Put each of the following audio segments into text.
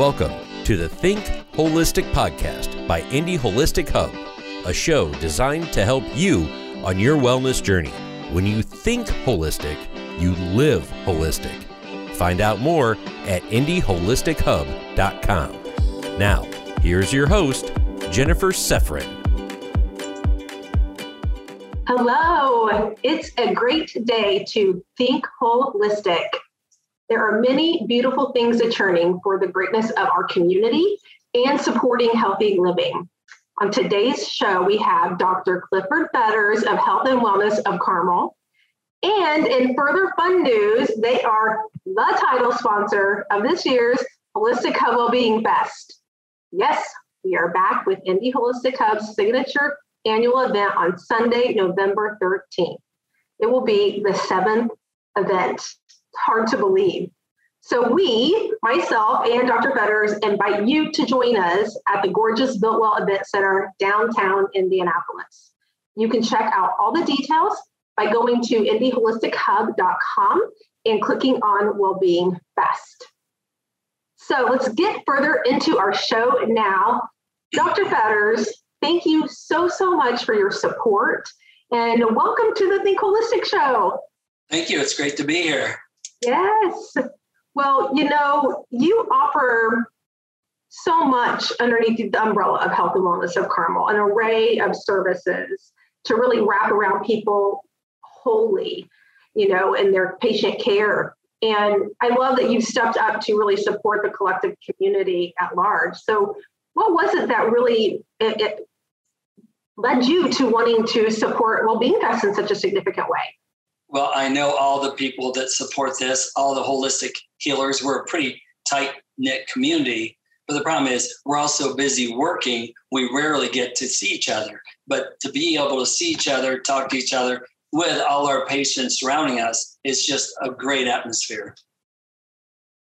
Welcome to the Think Holistic Podcast by Indy Holistic Hub, a show designed to help you on your wellness journey. When you think holistic, you live holistic. Find out more at indyholistichub.com. Now, here's your host, Jennifer Seffrin. Hello, it's a great day to think holistic. There are many beautiful things a churning for the greatness of our community and supporting healthy living. On today's show, we have Dr. Clifford Fetters of Health and Wellness of Carmel. And in further fun news, they are the title sponsor of this year's Holistic Hub Wellbeing Fest. Yes, we are back with Indy Holistic Hub's signature annual event on Sunday, November 13th. It will be the seventh event. Hard to believe. So we, myself and Dr. Fetters, invite you to join us at the gorgeous Biltwell Event Center downtown Indianapolis. You can check out all the details by going to indyholistichub.com and clicking on Wellbeing Fest. So let's get further into our show now. Dr. Fetters, thank you so, so much for your support and welcome to the Think Holistic Show. Thank you. It's great to be here. Yes. Well, you know, you offer so much underneath the umbrella of health and wellness of Carmel, an array of services to really wrap around people wholly, you know, in their patient care. And I love that you've stepped up to really support the collective community at large. So, what was it that really it, it led you to wanting to support Wellbeing Fest in such a significant way? Well, I know all the people that support this, all the holistic healers. We're a pretty tight knit community. But the problem is, we're all so busy working, we rarely get to see each other. But to be able to see each other, talk to each other with all our patients surrounding us, is just a great atmosphere.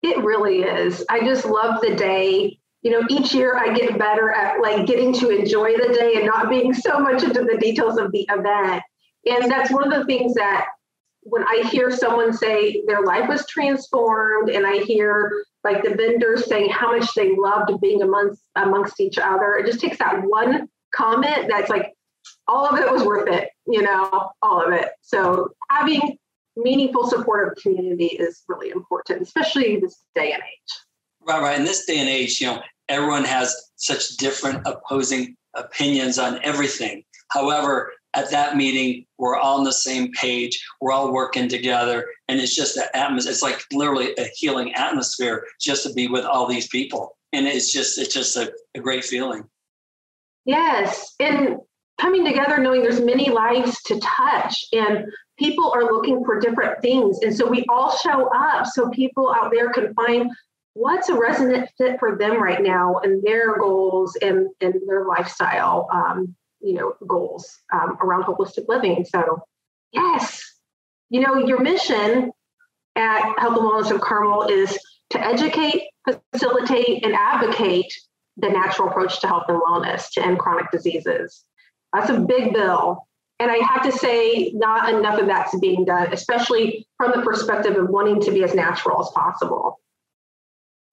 It really is. I just love the day you know, each year I get better at like getting to enjoy the day and not being so much into the details of the event. And that's one of the things that when I hear someone say their life was transformed and I hear like the vendors saying how much they loved being amongst amongst each other, it just takes that one comment that's like all of it was worth it, you know, all of it. So having meaningful supportive community is really important, especially this day and age. Right, right. In this day and age, you know, everyone has such different opposing opinions on everything. However, at that meeting, we're all on the same page. We're all working together, and it's just that atmosphere. It's like literally a healing atmosphere just to be with all these people, and it's just it's just a, a great feeling. Yes, and coming together, knowing there's many lives to touch, and people are looking for different things, and so we all show up so people out there can find what's a resonant fit for them right now and their goals and, and their lifestyle um, you know goals um, around holistic living so yes you know your mission at health and wellness of carmel is to educate facilitate and advocate the natural approach to health and wellness to end chronic diseases that's a big bill and i have to say not enough of that's being done especially from the perspective of wanting to be as natural as possible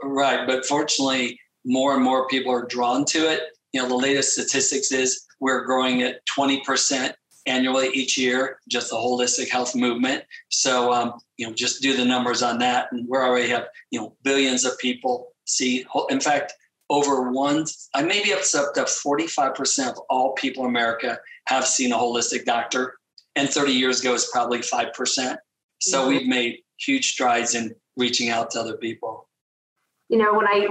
Right. But fortunately, more and more people are drawn to it. You know, the latest statistics is we're growing at 20% annually each year, just the holistic health movement. So, um, you know, just do the numbers on that. And we already have, you know, billions of people see. In fact, over one, I maybe up to 45% of all people in America have seen a holistic doctor. And 30 years ago, it's probably 5%. So mm-hmm. we've made huge strides in reaching out to other people you know, when I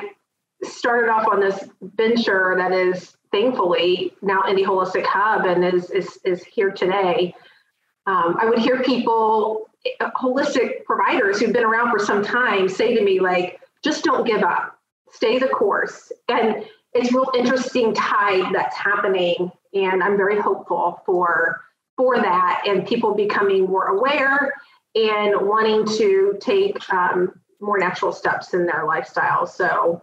started off on this venture that is thankfully now Indy Holistic Hub and is is, is here today, um, I would hear people, holistic providers who've been around for some time, say to me like, "Just don't give up, stay the course." And it's real interesting tide that's happening, and I'm very hopeful for for that and people becoming more aware and wanting to take um, more natural steps in their lifestyle. So,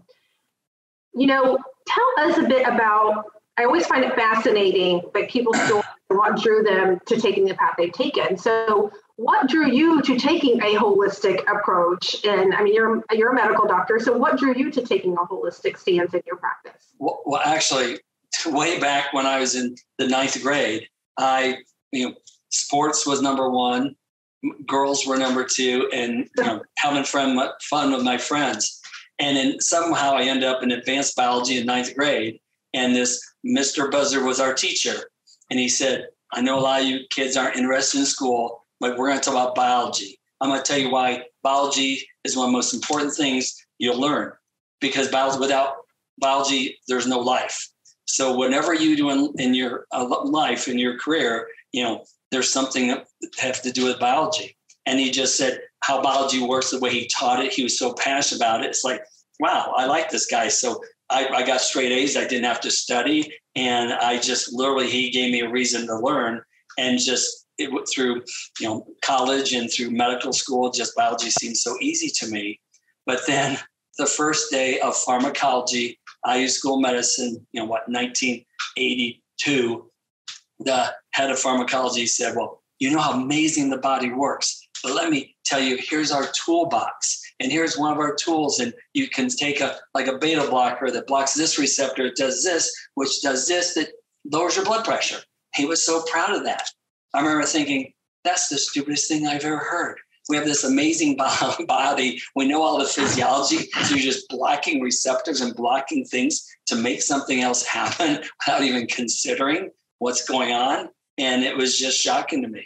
you know, tell us a bit about. I always find it fascinating, like people still what drew them to taking the path they've taken. So, what drew you to taking a holistic approach? And I mean, you're you're a medical doctor, so what drew you to taking a holistic stance in your practice? Well, well actually, way back when I was in the ninth grade, I you know sports was number one, girls were number two, and you know having fun fun with my friends. And then somehow I ended up in advanced biology in ninth grade. And this Mr. Buzzer was our teacher. And he said, I know a lot of you kids aren't interested in school, but we're going to talk about biology. I'm going to tell you why biology is one of the most important things you'll learn because biology, without biology, there's no life. So whatever you do in, in your uh, life, in your career, you know, there's something that has to do with biology. And he just said how biology works, the way he taught it. He was so passionate about it. It's like, wow, I like this guy. So I, I got straight A's. I didn't have to study. And I just literally, he gave me a reason to learn. And just it through, you know, college and through medical school, just biology seemed so easy to me. But then the first day of pharmacology, IU School Medicine, you know, what, 1982, the head of pharmacology said, Well, you know how amazing the body works. But let me tell you, here's our toolbox and here's one of our tools and you can take a like a beta blocker that blocks this receptor it does this which does this that lowers your blood pressure. He was so proud of that. I remember thinking that's the stupidest thing i've ever heard. We have this amazing body. We know all the physiology so you're just blocking receptors and blocking things to make something else happen without even considering what's going on and it was just shocking to me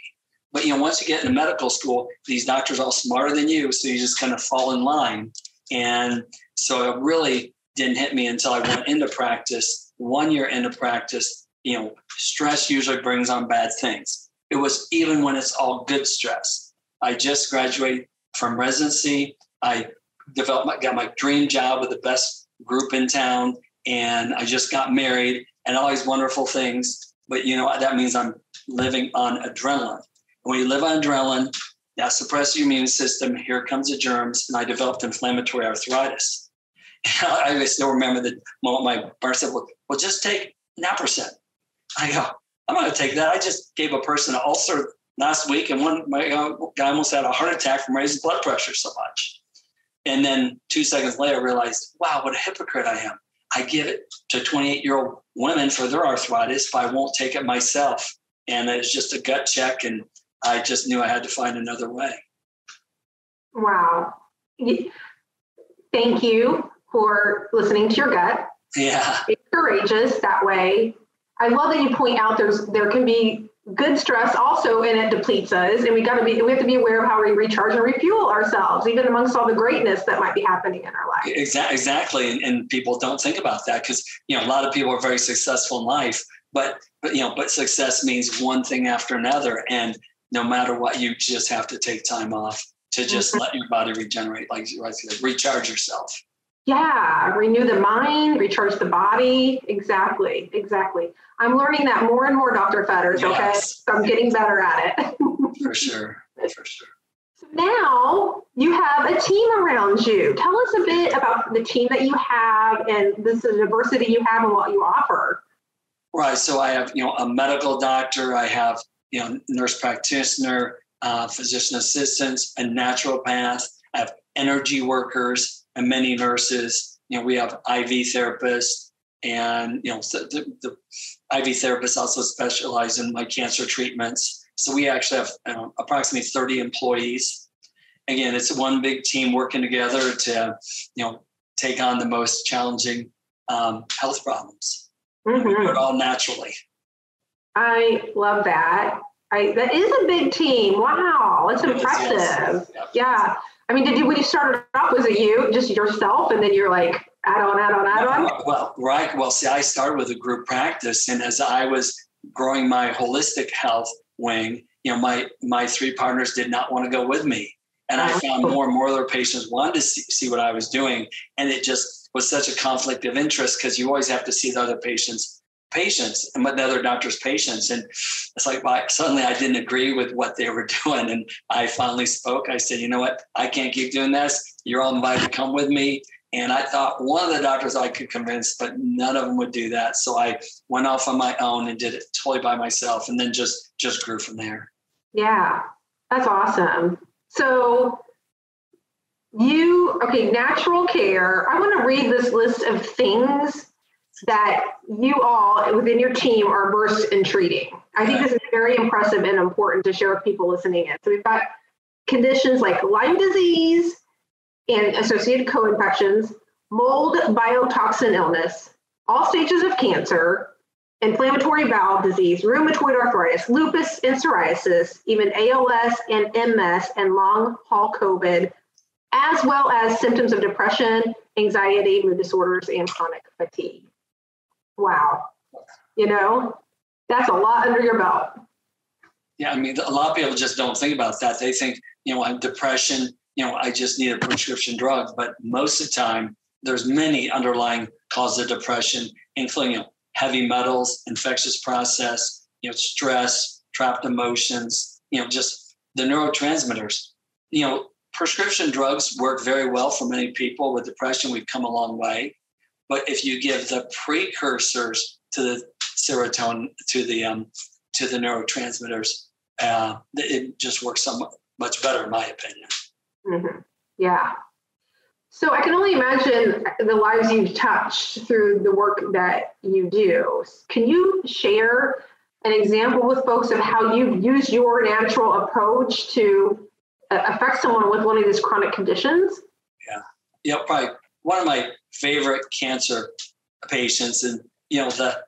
but you know, once you get into medical school, these doctors are all smarter than you, so you just kind of fall in line. And so it really didn't hit me until I went into practice. One year into practice, you know, stress usually brings on bad things. It was even when it's all good stress. I just graduated from residency. I developed my, got my dream job with the best group in town, and I just got married and all these wonderful things. But you know that means I'm living on adrenaline. When you live on adrenaline, that suppresses your immune system. Here comes the germs, and I developed inflammatory arthritis. I still remember the moment my partner said, well, well, just take naproxen. I go, I'm going to take that. I just gave a person an ulcer last week, and one my uh, guy almost had a heart attack from raising blood pressure so much. And then two seconds later, I realized, wow, what a hypocrite I am. I give it to 28 year old women for their arthritis, but I won't take it myself. And it's just a gut check. And I just knew I had to find another way. Wow. Thank you for listening to your gut. Yeah. It's courageous that way. I love that you point out there's there can be good stress also and it depletes us and we got to be we have to be aware of how we recharge and refuel ourselves even amongst all the greatness that might be happening in our life exactly exactly and, and people don't think about that because you know a lot of people are very successful in life but but you know but success means one thing after another and no matter what, you just have to take time off to just mm-hmm. let your body regenerate, like, you like recharge yourself. Yeah, renew the mind, recharge the body. Exactly, exactly. I'm learning that more and more, Dr. Fetters. Yes. Okay, so I'm getting better at it. for sure, for sure. So now you have a team around you. Tell us a bit about the team that you have and this the diversity you have and what you offer. Right. So I have, you know, a medical doctor. I have you know, nurse practitioner, uh, physician assistants, a naturopath. I have energy workers and many nurses. You know, we have IV therapists, and you know, the, the IV therapists also specialize in my cancer treatments. So we actually have approximately 30 employees. Again, it's one big team working together to, you know, take on the most challenging um, health problems. Mm-hmm. It all naturally. I love that. I, that is a big team. Wow, that's impressive. Yeah. I mean, did you when you started off, was it you, just yourself, and then you're like add on, add on, add on? Well, right. Well, see, I started with a group practice, and as I was growing my holistic health wing, you know, my my three partners did not want to go with me, and I found more and more of their patients wanted to see, see what I was doing, and it just was such a conflict of interest because you always have to see the other patients patients and the other doctor's patients. And it's like, well, suddenly I didn't agree with what they were doing. And I finally spoke. I said, you know what? I can't keep doing this. You're all invited to come with me. And I thought one of the doctors I could convince, but none of them would do that. So I went off on my own and did it totally by myself, and then just just grew from there. Yeah, that's awesome. So you okay? Natural care. I want to read this list of things that you all within your team are versed in treating. I think this is very impressive and important to share with people listening in. So we've got conditions like Lyme disease and associated co-infections, mold biotoxin illness, all stages of cancer, inflammatory bowel disease, rheumatoid arthritis, lupus and psoriasis, even ALS and MS and long haul COVID, as well as symptoms of depression, anxiety, mood disorders, and chronic fatigue. Wow. You know, that's a lot under your belt. Yeah, I mean, a lot of people just don't think about that. They think, you know, I'm depression, you know, I just need a prescription drug. But most of the time, there's many underlying causes of depression, including you know, heavy metals, infectious process, you know, stress, trapped emotions, you know, just the neurotransmitters. You know, prescription drugs work very well for many people with depression. We've come a long way. But if you give the precursors to the serotonin, to the um, to the neurotransmitters, uh, it just works so much better, in my opinion. Mm-hmm. Yeah. So I can only imagine the lives you've touched through the work that you do. Can you share an example with folks of how you've used your natural approach to uh, affect someone with one of these chronic conditions? Yeah. Yeah, probably one of my favorite cancer patients and you know the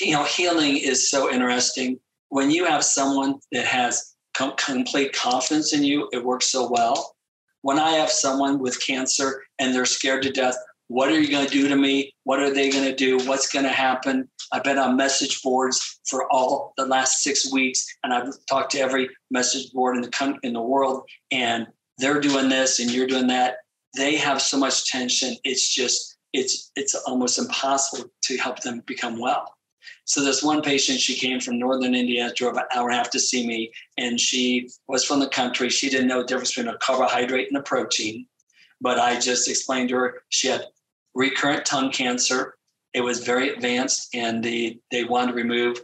you know healing is so interesting. When you have someone that has com- complete confidence in you it works so well. When i have someone with cancer and they're scared to death what are you going to do to me? What are they going to do? What's going to happen? I've been on message boards for all the last six weeks and i've talked to every message board in the in the world and they're doing this and you're doing that they have so much tension it's just it's it's almost impossible to help them become well. So this one patient she came from northern Indiana drove an hour and a half to see me and she was from the country. She didn't know the difference between a carbohydrate and a protein but i just explained to her she had recurrent tongue cancer. It was very advanced and the, they wanted to remove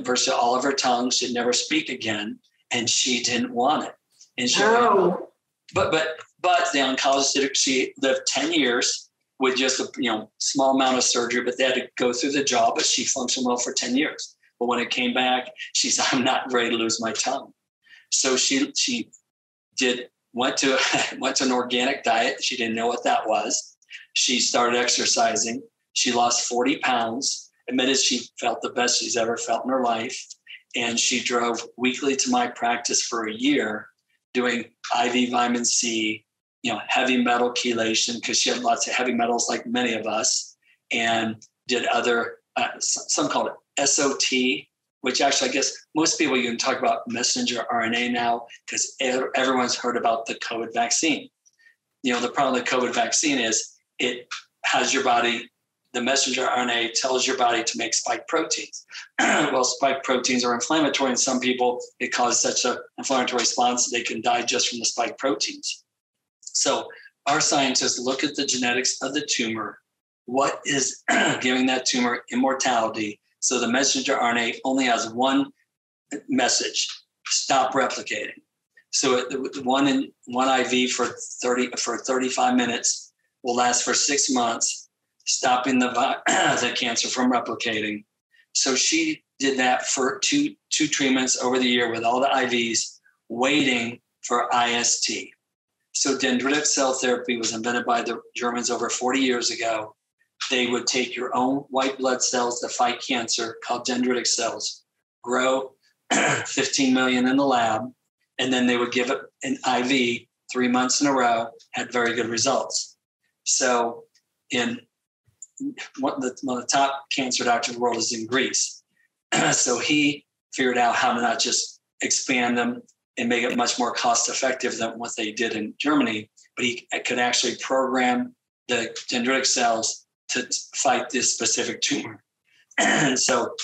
virtually all of her tongue she'd never speak again and she didn't want it. And she oh. but but but the oncologist did she lived 10 years with just a you know small amount of surgery, but they had to go through the job, but she functioned well for 10 years. But when it came back, she said, I'm not ready to lose my tongue. So she she did went to went to an organic diet. She didn't know what that was. She started exercising. She lost 40 pounds, admitted she felt the best she's ever felt in her life. And she drove weekly to my practice for a year doing IV vitamin C, you know, heavy metal chelation because she had lots of heavy metals like many of us, and did other uh, some call it SOT, which actually I guess most people you can talk about messenger RNA now because everyone's heard about the COVID vaccine. You know, the problem with the COVID vaccine is it has your body the messenger RNA tells your body to make spike proteins. well, spike proteins are inflammatory, in some people it causes such an inflammatory response they can die just from the spike proteins. So our scientists look at the genetics of the tumor. What is giving that tumor immortality? So the messenger RNA only has one message: stop replicating. So one in one IV for 30 for 35 minutes will last for six months, stopping the the cancer from replicating. So she did that for two two treatments over the year with all the IVs, waiting for IST. So dendritic cell therapy was invented by the Germans over 40 years ago. They would take your own white blood cells to fight cancer, called dendritic cells, grow 15 million in the lab, and then they would give it an IV three months in a row, had very good results. So in one of the, one of the top cancer doctors in the world is in Greece. so he figured out how to not just expand them and make it much more cost effective than what they did in Germany. But he could actually program the dendritic cells to fight this specific tumor. and so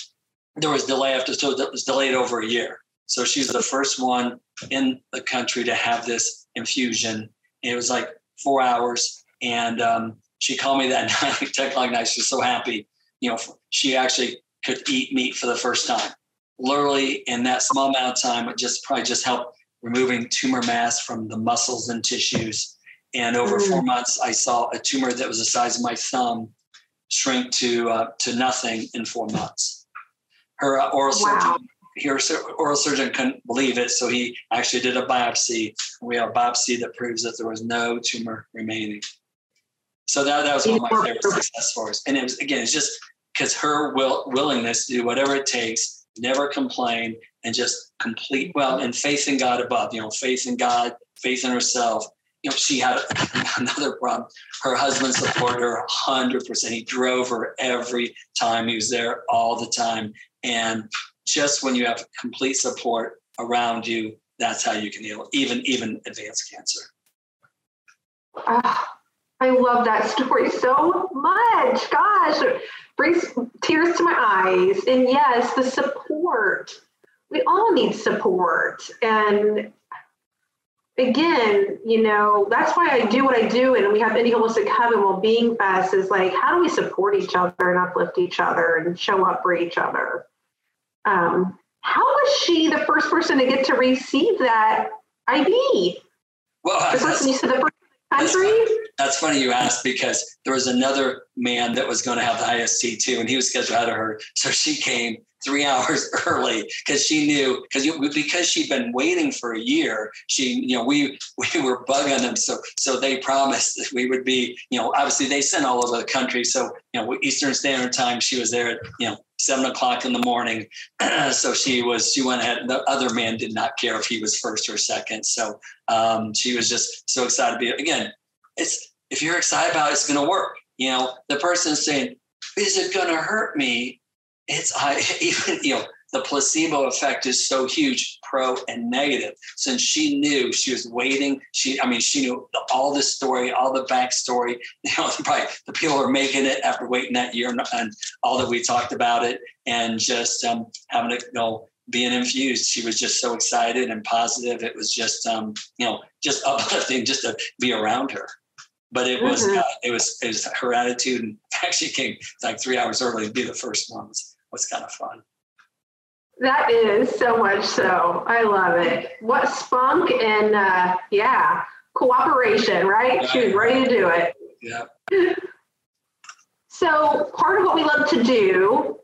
there was delay after, so that was delayed over a year. So she's the first one in the country to have this infusion. it was like four hours, And um, she called me that night, o'clock night. She was so happy. You know, she actually could eat meat for the first time. Literally, in that small amount of time, it just probably just helped removing tumor mass from the muscles and tissues. And over mm. four months, I saw a tumor that was the size of my thumb shrink to uh, to nothing in four months. Her uh, oral wow. surgeon your oral surgeon couldn't believe it, so he actually did a biopsy. We have a biopsy that proves that there was no tumor remaining. So that, that was one of my favorite success stories. And it was again, it's just because her will, willingness to do whatever it takes, never complain, and just complete well, and faith in God above. You know, faith in God, faith in herself. You know, she had another problem. Her husband supported her 100%. He drove her every time. He was there all the time. And just when you have complete support around you, that's how you can heal, even even advanced cancer. Uh, I love that story so much. Gosh, brings tears to my eyes. And yes, the support. We all need support. And again, you know, that's why I do what I do. And we have Indy Holistic Hub and Wellbeing Fest is like, how do we support each other and uplift each other and show up for each other? Um, how was she the first person to get to receive that IV? Well, the person you said the first country. That's, funny you asked because there was another man that was going to have the IST too, and he was scheduled out of her. So she came three hours early because she knew because because she'd been waiting for a year. She you know we we were bugging them so so they promised that we would be you know obviously they sent all over the country so you know Eastern Standard Time she was there at you know seven o'clock in the morning. so she was, she went ahead. The other man did not care if he was first or second. So um, she was just so excited to be, again, it's, if you're excited about it, it's going to work. You know, the person is saying, is it going to hurt me? It's, I, even, you know, the placebo effect is so huge, pro and negative. Since she knew she was waiting, she, I mean, she knew all the story, all the backstory. You know, probably the people are making it after waiting that year and, and all that we talked about it, and just um, having to you know being infused. She was just so excited and positive. It was just um, you know just uplifting just to be around her. But it was mm-hmm. uh, it was it was her attitude, and actually came like three hours early to be the first one was was kind of fun. That is so much so. I love it. What spunk and uh, yeah, cooperation, right? She was ready to do it. Yeah. So part of what we love to do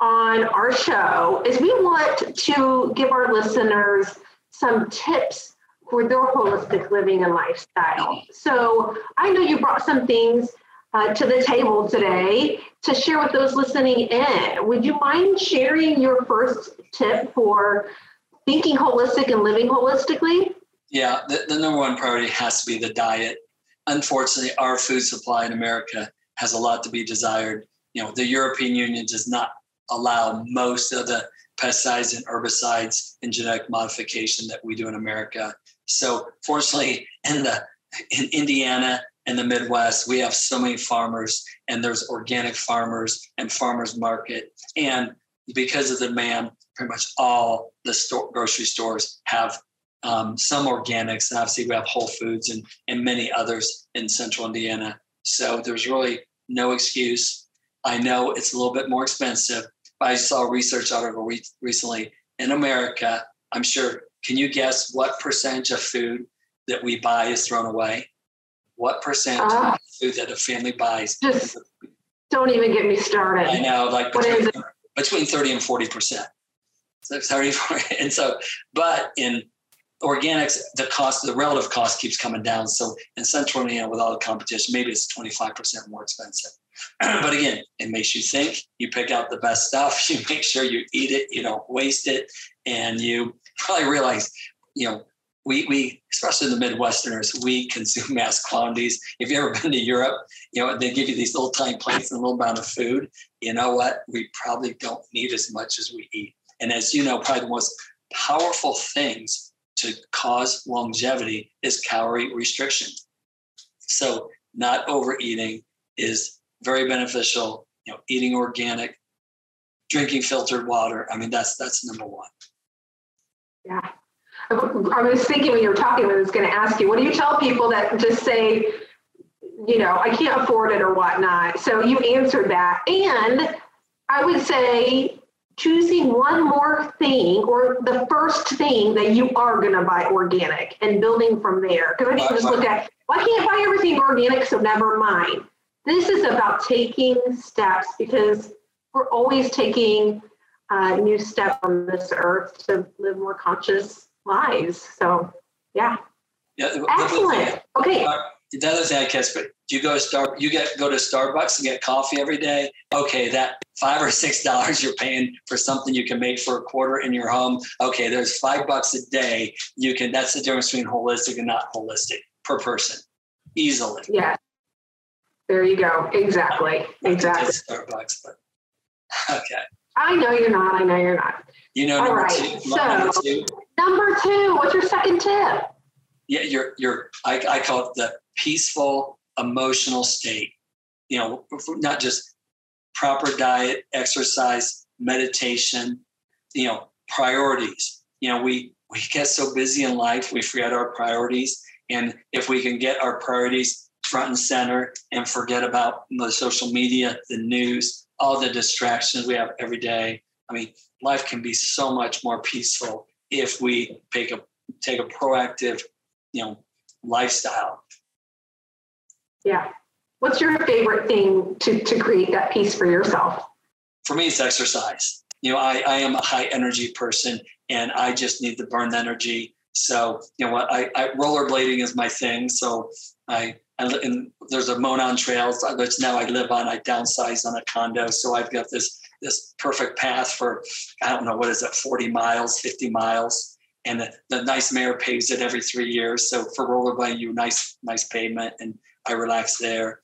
on our show is we want to give our listeners some tips for their holistic living and lifestyle. So I know you brought some things uh, to the table today to share with those listening in. Would you mind sharing your first tip for thinking holistic and living holistically? Yeah, the, the number one priority has to be the diet. Unfortunately, our food supply in America has a lot to be desired. You know, the European Union does not allow most of the pesticides and herbicides and genetic modification that we do in America. So, fortunately, in the in Indiana and the Midwest, we have so many farmers, and there's organic farmers and farmers market. And because of the demand, pretty much all the store, grocery stores have um, some organics. And obviously, we have Whole Foods and, and many others in central Indiana. So there's really no excuse. I know it's a little bit more expensive, but I saw a research article re- recently in America. I'm sure, can you guess what percentage of food that we buy is thrown away? what percent uh, food that a family buys. Just don't even get me started. I know, like between, between 30 and 40 percent. So 30, 40, and so, but in organics, the cost, the relative cost keeps coming down. So in Central Indiana, with all the competition, maybe it's 25% more expensive. but again, it makes you think. You pick out the best stuff. You make sure you eat it. You don't waste it, and you probably realize, you know, we, we especially the Midwesterners, we consume mass quantities. If you've ever been to Europe, you know, they give you these little tiny plates and a little amount of food. You know what? We probably don't need as much as we eat. And as you know, probably the most powerful things to cause longevity is calorie restriction. So not overeating is very beneficial. You know, eating organic, drinking filtered water. I mean, that's that's number one. Yeah, I was thinking when you were talking, I was going to ask you, what do you tell people that just say, you know, I can't afford it or whatnot. So you answered that. And I would say choosing one more thing or the first thing that you are going to buy organic and building from there. Because I think just look at, well, I can't buy everything organic, so never mind. This is about taking steps because we're always taking uh, new steps on this earth to live more conscious lives. So, yeah. Yeah. Excellent. Okay. Uh, the other thing I but do you go to Star, you get go to Starbucks and get coffee every day. Okay, that five or six dollars you're paying for something you can make for a quarter in your home. Okay, there's five bucks a day. You can. That's the difference between holistic and not holistic per person, easily. Yeah. There you go. Exactly. Exactly. Starbucks, but okay. I know you're not. I know you're not. You know, number right. two. So number two. number two, what's your second tip? yeah, your your I, I call it the peaceful emotional state. You know, not just proper diet, exercise, meditation. You know, priorities. You know, we we get so busy in life, we forget our priorities. And if we can get our priorities front and center and forget about the social media, the news, all the distractions we have every day. I mean, life can be so much more peaceful if we take a take a proactive, you know, lifestyle. Yeah. What's your favorite thing to, to create that peace for yourself? For me, it's exercise. You know, I, I am a high energy person and I just need to burn the energy. So, you know what, I, I rollerblading is my thing. So I, I and there's a Monon Trail, which now I live on. I downsized on a condo. So I've got this, this perfect path for, I don't know, what is it, 40 miles, 50 miles. And the, the nice mayor paves it every three years. So for rollerblading, you nice, nice pavement and I relax there.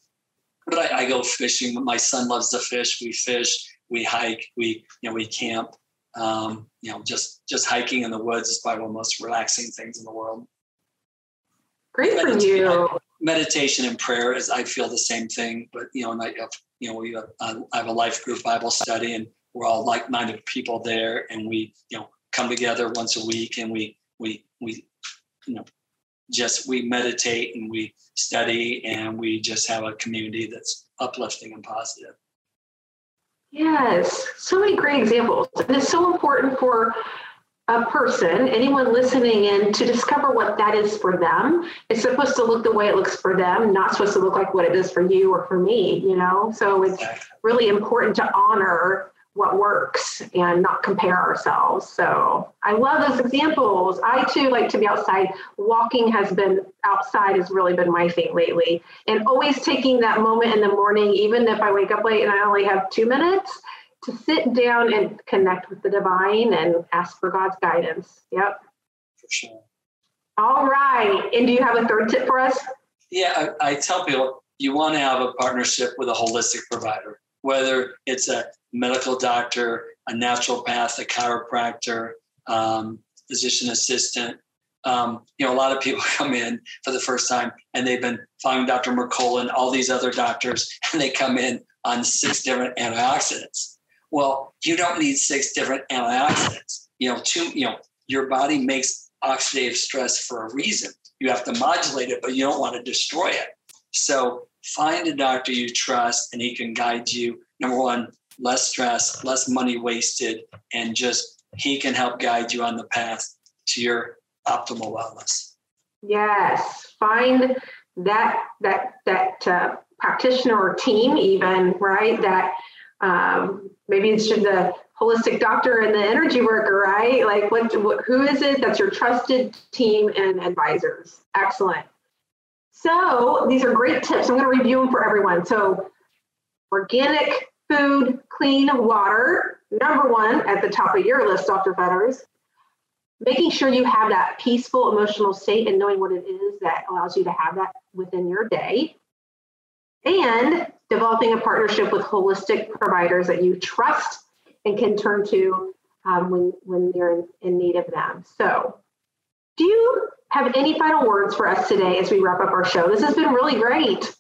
But I, I go fishing. My son loves to fish. We fish, we hike, we, you know, we camp. Um, you know, just just hiking in the woods is probably one of the most relaxing things in the world. Great for you. Meditation and prayer is I feel the same thing, but you know, and I have, you know, we have, uh, I have a life group Bible study, and we're all like-minded people there, and we, you know, come together once a week, and we we we, you know, just we meditate and we study, and we just have a community that's uplifting and positive. Yes, so many great examples. And it's so important for a person, anyone listening in, to discover what that is for them. It's supposed to look the way it looks for them, not supposed to look like what it is for you or for me, you know? So it's really important to honor what works and not compare ourselves. So I love those examples. I too like to be outside. Walking has been outside has really been my thing lately. And always taking that moment in the morning, even if I wake up late and I only have two minutes, to sit down and connect with the divine and ask for God's guidance. Yep. For sure. All right. And do you have a third tip for us? Yeah, I, I tell people you want to have a partnership with a holistic provider, whether it's a medical doctor, a naturopath, a chiropractor, um, physician assistant. Um, you know, a lot of people come in for the first time and they've been following Dr. Mercola and all these other doctors, and they come in on six different antioxidants. Well, you don't need six different antioxidants. You know, two, you know, your body makes oxidative stress for a reason. You have to modulate it, but you don't want to destroy it. So find a doctor you trust and he can guide you. Number one, less stress, less money wasted, and just he can help guide you on the path to your optimal wellness. Yes, find that that that uh, practitioner or team, even right. That um, maybe it's just the holistic doctor and the energy worker, right? Like, what, what who is it? That's your trusted team and advisors. Excellent. So these are great tips. I'm going to review them for everyone. So organic food, clean water, number one at the top of your list, Dr. Fetters. Making sure you have that peaceful emotional state and knowing what it is that allows you to have that within your day. And developing a partnership with holistic providers that you trust and can turn to um, when, when you're in, in need of them. So, do you have any final words for us today as we wrap up our show? This has been really great.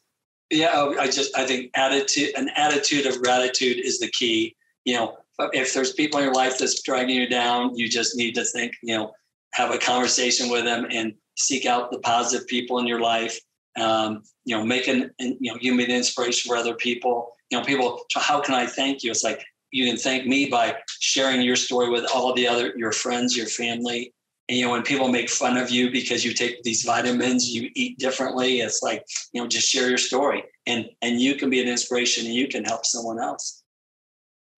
Yeah, I just I think attitude an attitude of gratitude is the key. You know, if there's people in your life that's dragging you down, you just need to think, you know, have a conversation with them and seek out the positive people in your life um, you know, making, you know, you an inspiration for other people. You know, people, how can I thank you? It's like, you can thank me by sharing your story with all the other, your friends, your family. And, you know, when people make fun of you because you take these vitamins, you eat differently, it's like, you know, just share your story and, and you can be an inspiration and you can help someone else.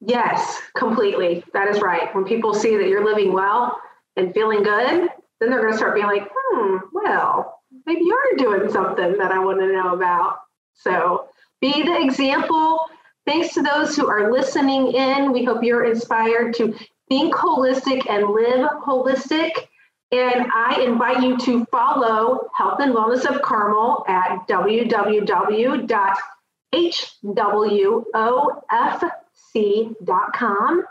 Yes, completely. That is right. When people see that you're living well and feeling good, then they're going to start being like, hmm, well, maybe you're doing something that I want to know about. So be the example. Thanks to those who are listening in. We hope you're inspired to think holistic and live holistic. And I invite you to follow Health and Wellness of Carmel at www.hwofc.com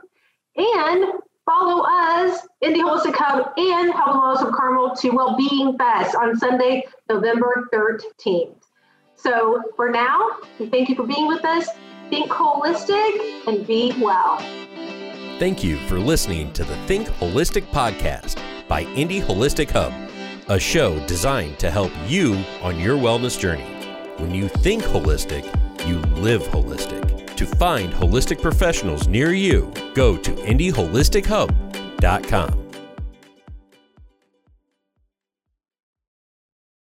and follow us, Indy Holistic Hub and Health and Wellness of Carmel to Wellbeing Fest on Sunday, November 13th. So for now, we thank you for being with us. Think holistic and be well. Thank you for listening to the Think Holistic podcast by Indy Holistic Hub, a show designed to help you on your wellness journey. When you think holistic, you live holistic. To find holistic professionals near you, go to IndyHolisticHub.com.